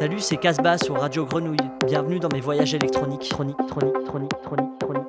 Salut, c'est Casbah sur Radio Grenouille. Bienvenue dans mes voyages électroniques. Chronique, chronique, chronique, chronique, chronique,